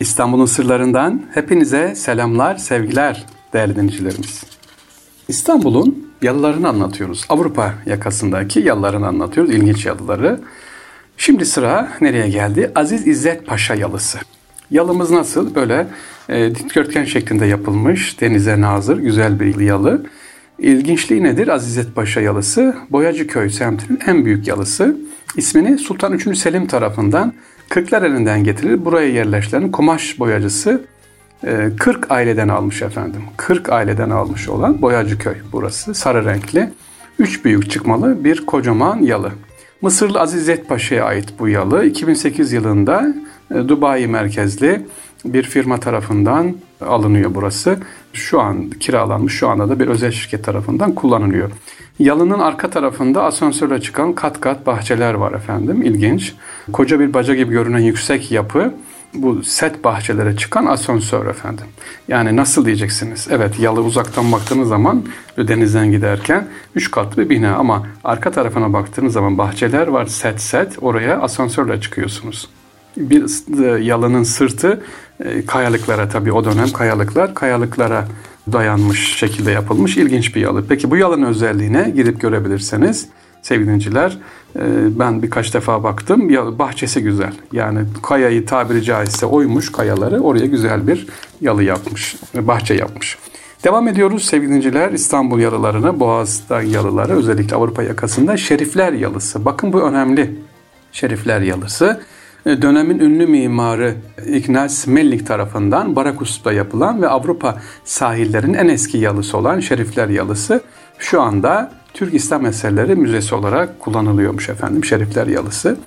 İstanbul'un sırlarından hepinize selamlar, sevgiler değerli dinleyicilerimiz. İstanbul'un yalılarını anlatıyoruz. Avrupa yakasındaki yalılarını anlatıyoruz, ilginç yalıları. Şimdi sıra nereye geldi? Aziz İzzet Paşa yalısı. Yalımız nasıl? Böyle e, dikdörtgen şeklinde yapılmış, denize nazır, güzel bir yalı. İlginçliği nedir? Aziz İzzet Paşa yalısı, Boyacıköy semtinin en büyük yalısı. İsmini Sultan 3. Selim tarafından Kırklar elinden getirir. Buraya yerleştiren kumaş boyacısı 40 e, aileden almış efendim. 40 aileden almış olan Boyacıköy burası. Sarı renkli. Üç büyük çıkmalı bir kocaman yalı. Mısırlı Azizet Paşa'ya ait bu yalı 2008 yılında e, Dubai merkezli bir firma tarafından alınıyor burası. Şu an kiralanmış, şu anda da bir özel şirket tarafından kullanılıyor. Yalının arka tarafında asansörle çıkan kat kat bahçeler var efendim. İlginç. Koca bir baca gibi görünen yüksek yapı bu set bahçelere çıkan asansör efendim. Yani nasıl diyeceksiniz? Evet yalı uzaktan baktığınız zaman denizden giderken 3 katlı bir bina ama arka tarafına baktığınız zaman bahçeler var set set oraya asansörle çıkıyorsunuz. Bir e, yalının sırtı e, kayalıklara tabii o dönem kayalıklar kayalıklara dayanmış şekilde yapılmış ilginç bir yalı. Peki bu yalının özelliğine gidip görebilirseniz sevgili e, ben birkaç defa baktım. Bahçesi güzel. Yani kayayı tabiri caizse oymuş kayaları oraya güzel bir yalı yapmış. Bahçe yapmış. Devam ediyoruz sevgili İstanbul yalılarına, Boğaz'dan yalıları özellikle Avrupa yakasında Şerifler yalısı. Bakın bu önemli. Şerifler yalısı. E, dönemin ünlü mimarı Ignaz Mellik tarafından Barakus'ta yapılan ve Avrupa sahillerinin en eski yalısı olan Şerifler Yalısı şu anda Türk İslam Eserleri Müzesi olarak kullanılıyormuş efendim Şerifler Yalısı.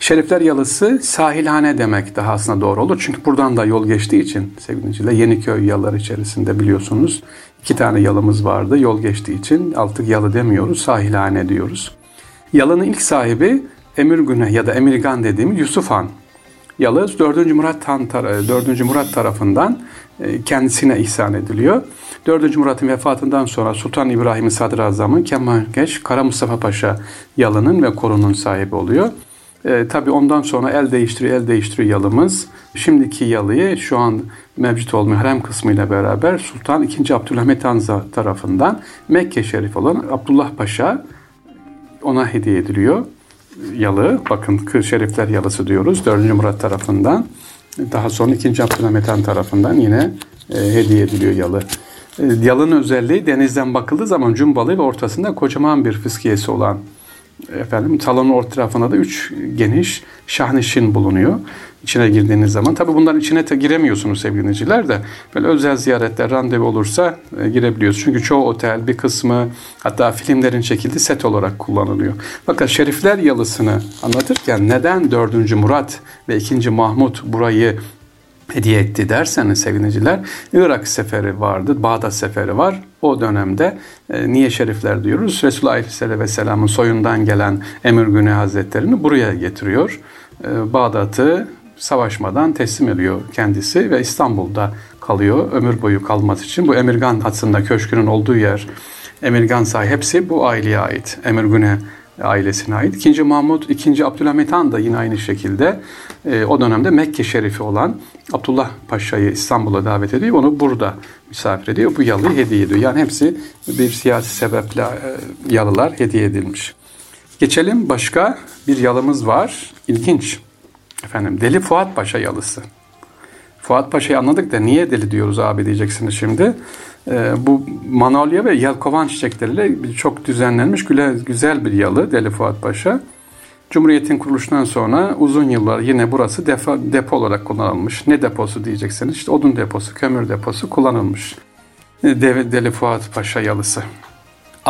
Şerifler Yalısı sahilhane demek daha aslında doğru olur. Çünkü buradan da yol geçtiği için sevgili Yeniköy yalıları içerisinde biliyorsunuz iki tane yalımız vardı. Yol geçtiği için artık yalı demiyoruz, sahilhane diyoruz. Yalının ilk sahibi Emir Güneh ya da Emirgan dediğimiz Yusuf Han. Yalı 4. Murat Han 4. Murat tarafından e, kendisine ihsan ediliyor. 4. Murat'ın vefatından sonra Sultan İbrahim Sadrazam'ın Kemalkeş Kara Mustafa Paşa yalının ve korunun sahibi oluyor. E, tabii ondan sonra el değiştiriyor, el değiştiriyor yalımız. Şimdiki yalıyı şu an mevcut olmayan harem kısmıyla beraber Sultan II. Abdülhamit Han tarafından Mekke Şerif olan Abdullah Paşa ona hediye ediliyor yalı, bakın Kır Şerifler yalısı diyoruz 4. Murat tarafından. Daha sonra 2. Abdülhamit Han tarafından yine e, hediye ediliyor yalı. E, yalının özelliği denizden bakıldığı zaman cumbalı ve ortasında kocaman bir fıskiyesi olan efendim salonun orta tarafında da üç geniş şahnişin bulunuyor. İçine girdiğiniz zaman. Tabi bunların içine de giremiyorsunuz sevgili dinleyiciler de. Böyle özel ziyaretler, randevu olursa e, girebiliyoruz. Çünkü çoğu otel bir kısmı hatta filmlerin çekildiği set olarak kullanılıyor. Fakat Şerifler Yalısı'nı anlatırken neden 4. Murat ve 2. Mahmut burayı hediye etti derseniz seviniciler Irak seferi vardı, Bağdat seferi var. O dönemde e, niye şerifler diyoruz? Resulullah Aleyhisselatü Vesselam'ın soyundan gelen Emir Güney Hazretlerini buraya getiriyor. E, Bağdat'ı savaşmadan teslim ediyor kendisi ve İstanbul'da kalıyor ömür boyu kalması için. Bu Emirgan hattında köşkünün olduğu yer Emirgan sahi hepsi bu aileye ait. Emir Güney ailesine ait. İkinci Mahmut, ikinci Abdülhamit Han da yine aynı şekilde e, o dönemde Mekke şerifi olan Abdullah Paşa'yı İstanbul'a davet ediyor. Onu burada misafir ediyor. Bu yalıyı hediye ediyor. Yani hepsi bir siyasi sebeple e, yalılar hediye edilmiş. Geçelim başka bir yalımız var. İlginç. Efendim Deli Fuat Paşa yalısı. Fuat Paşa'yı anladık da niye deli diyoruz abi diyeceksiniz şimdi. Ee, bu manolya ve yelkovan çiçekleriyle çok düzenlenmiş güzel bir yalı Deli Fuat Paşa. Cumhuriyet'in kuruluşundan sonra uzun yıllar yine burası depo, depo olarak kullanılmış. Ne deposu diyeceksiniz? İşte odun deposu, kömür deposu kullanılmış. Ee, Deli Fuat Paşa yalısı.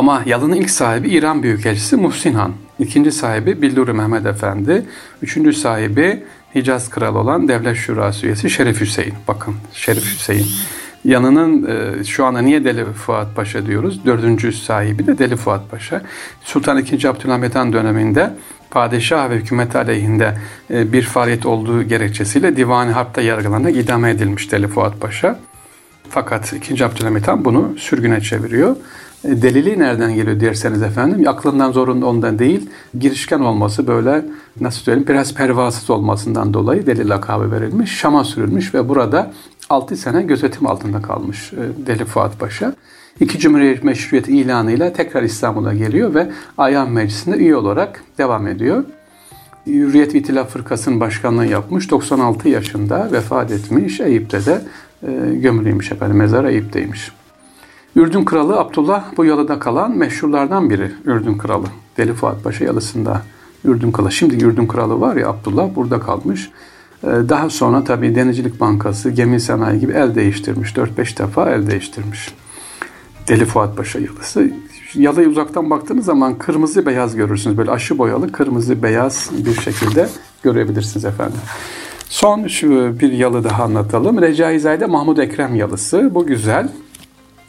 Ama yalının ilk sahibi İran Büyükelçisi Muhsin Han. İkinci sahibi Billuri Mehmet Efendi. Üçüncü sahibi Hicaz Kralı olan Devlet Şurası üyesi Şerif Hüseyin. Bakın Şerif Hüseyin. Yanının e, şu anda niye Deli Fuat Paşa diyoruz? Dördüncü sahibi de Deli Fuat Paşa. Sultan II. Abdülhamit Han döneminde padişah ve hükümet aleyhinde e, bir faaliyet olduğu gerekçesiyle Divan-ı Harp'ta yargılanarak idame edilmiş Deli Fuat Paşa. Fakat II. Abdülhamit Han bunu sürgüne çeviriyor. E, delili nereden geliyor derseniz efendim aklından zorunda ondan değil girişken olması böyle nasıl söyleyeyim biraz pervasız olmasından dolayı deli lakabı verilmiş. Şam'a sürülmüş ve burada 6 sene gözetim altında kalmış e, Deli Fuat Paşa. İki Cumhuriyet Meşruiyet ilanıyla tekrar İstanbul'a geliyor ve Ayhan Meclisi'nde üye olarak devam ediyor. Hürriyet İtilaf Fırkası'nın başkanlığı yapmış. 96 yaşında vefat etmiş. Eyüp'te de e, gömülüymüş efendim. Mezar Eyüp'teymiş. Ürdün Kralı Abdullah bu yalıda kalan meşhurlardan biri. Ürdün Kralı. Deli Fuat Paşa yalısında Ürdün Kralı. Şimdi Ürdün Kralı var ya Abdullah burada kalmış. E, daha sonra tabii Denizcilik Bankası, Gemi Sanayi gibi el değiştirmiş. 4-5 defa el değiştirmiş. Deli Fuat Paşa yalısı. Yalıyı uzaktan baktığınız zaman kırmızı beyaz görürsünüz. Böyle aşı boyalı kırmızı beyaz bir şekilde görebilirsiniz efendim. Son şu bir yalı daha anlatalım. Recaizade Mahmud Ekrem yalısı. Bu güzel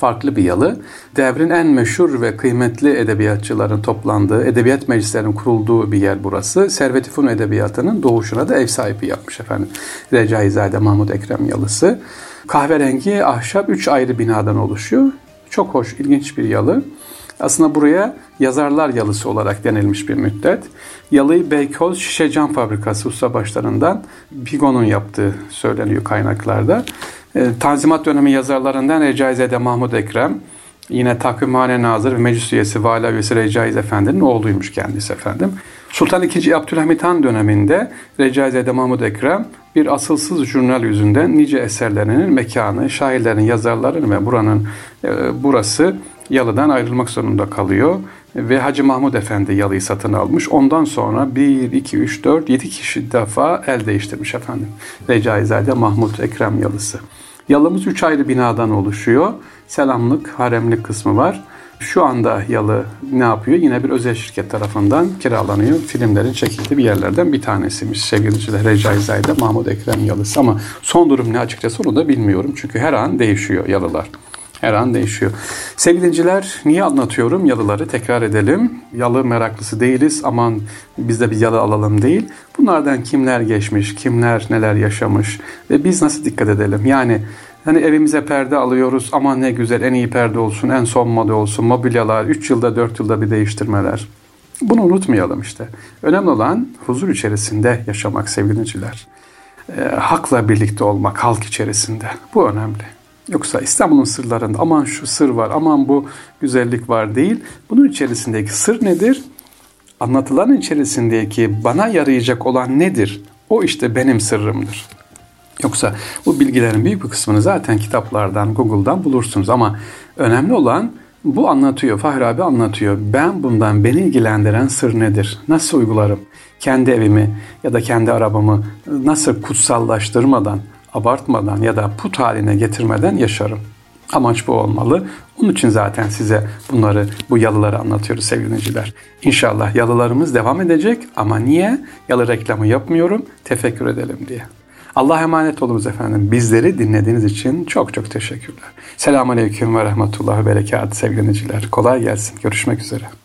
farklı bir yalı. Devrin en meşhur ve kıymetli edebiyatçıların toplandığı, edebiyat meclislerinin kurulduğu bir yer burası. Servet-i Fünun Edebiyatı'nın doğuşuna da ev sahibi yapmış efendim. Recaizade Mahmud Ekrem yalısı. Kahverengi ahşap üç ayrı binadan oluşuyor. Çok hoş, ilginç bir yalı. Aslında buraya yazarlar yalısı olarak denilmiş bir müddet. Yalıyı Beykoz Şişe Cam Fabrikası ustabaşlarından Bigon'un yaptığı söyleniyor kaynaklarda. E, Tanzimat dönemi yazarlarından Recaizade Mahmud Ekrem, yine Takvimhane Nazır ve Meclis üyesi Vala üyesi Recaiz Efendi'nin oğluymuş kendisi efendim. Sultan II. Abdülhamit Han döneminde Recaizade Mahmud Ekrem bir asılsız jurnal yüzünden nice eserlerinin mekanı, şairlerin, yazarların ve buranın e, burası Yalı'dan ayrılmak zorunda kalıyor. Ve Hacı Mahmud Efendi Yalı'yı satın almış. Ondan sonra 1, 2, 3, 4, 7 kişi defa el değiştirmiş efendim. Recaizade Mahmud Ekrem Yalısı. Yalımız üç ayrı binadan oluşuyor. Selamlık, haremlik kısmı var. Şu anda yalı ne yapıyor? Yine bir özel şirket tarafından kiralanıyor. Filmlerin çekildiği bir yerlerden bir tanesiymiş. Sevgiliciler Recaizade Mahmud Ekrem yalısı. Ama son durum ne açıkçası onu da bilmiyorum. Çünkü her an değişiyor yalılar. Her an değişiyor. Sevgili dinciler niye anlatıyorum yalıları tekrar edelim. Yalı meraklısı değiliz aman biz de bir yalı alalım değil. Bunlardan kimler geçmiş, kimler neler yaşamış ve biz nasıl dikkat edelim? Yani Hani evimize perde alıyoruz aman ne güzel en iyi perde olsun en son moda olsun mobilyalar 3 yılda 4 yılda bir değiştirmeler. Bunu unutmayalım işte. Önemli olan huzur içerisinde yaşamak sevgiliciler. E, hakla birlikte olmak halk içerisinde. Bu önemli. Yoksa İstanbul'un sırlarında aman şu sır var, aman bu güzellik var değil. Bunun içerisindeki sır nedir? Anlatılan içerisindeki bana yarayacak olan nedir? O işte benim sırrımdır. Yoksa bu bilgilerin büyük bir kısmını zaten kitaplardan, Google'dan bulursunuz ama önemli olan bu anlatıyor, Fahri abi anlatıyor. Ben bundan beni ilgilendiren sır nedir? Nasıl uygularım? Kendi evimi ya da kendi arabamı nasıl kutsallaştırmadan, abartmadan ya da put haline getirmeden yaşarım. Amaç bu olmalı. Onun için zaten size bunları, bu yalıları anlatıyoruz sevgili dinleyiciler. İnşallah yalılarımız devam edecek ama niye? Yalı reklamı yapmıyorum, tefekkür edelim diye. Allah emanet olunuz efendim. Bizleri dinlediğiniz için çok çok teşekkürler. Selamun Aleyküm ve Rahmetullah ve Berekat sevgili dinleyiciler. Kolay gelsin. Görüşmek üzere.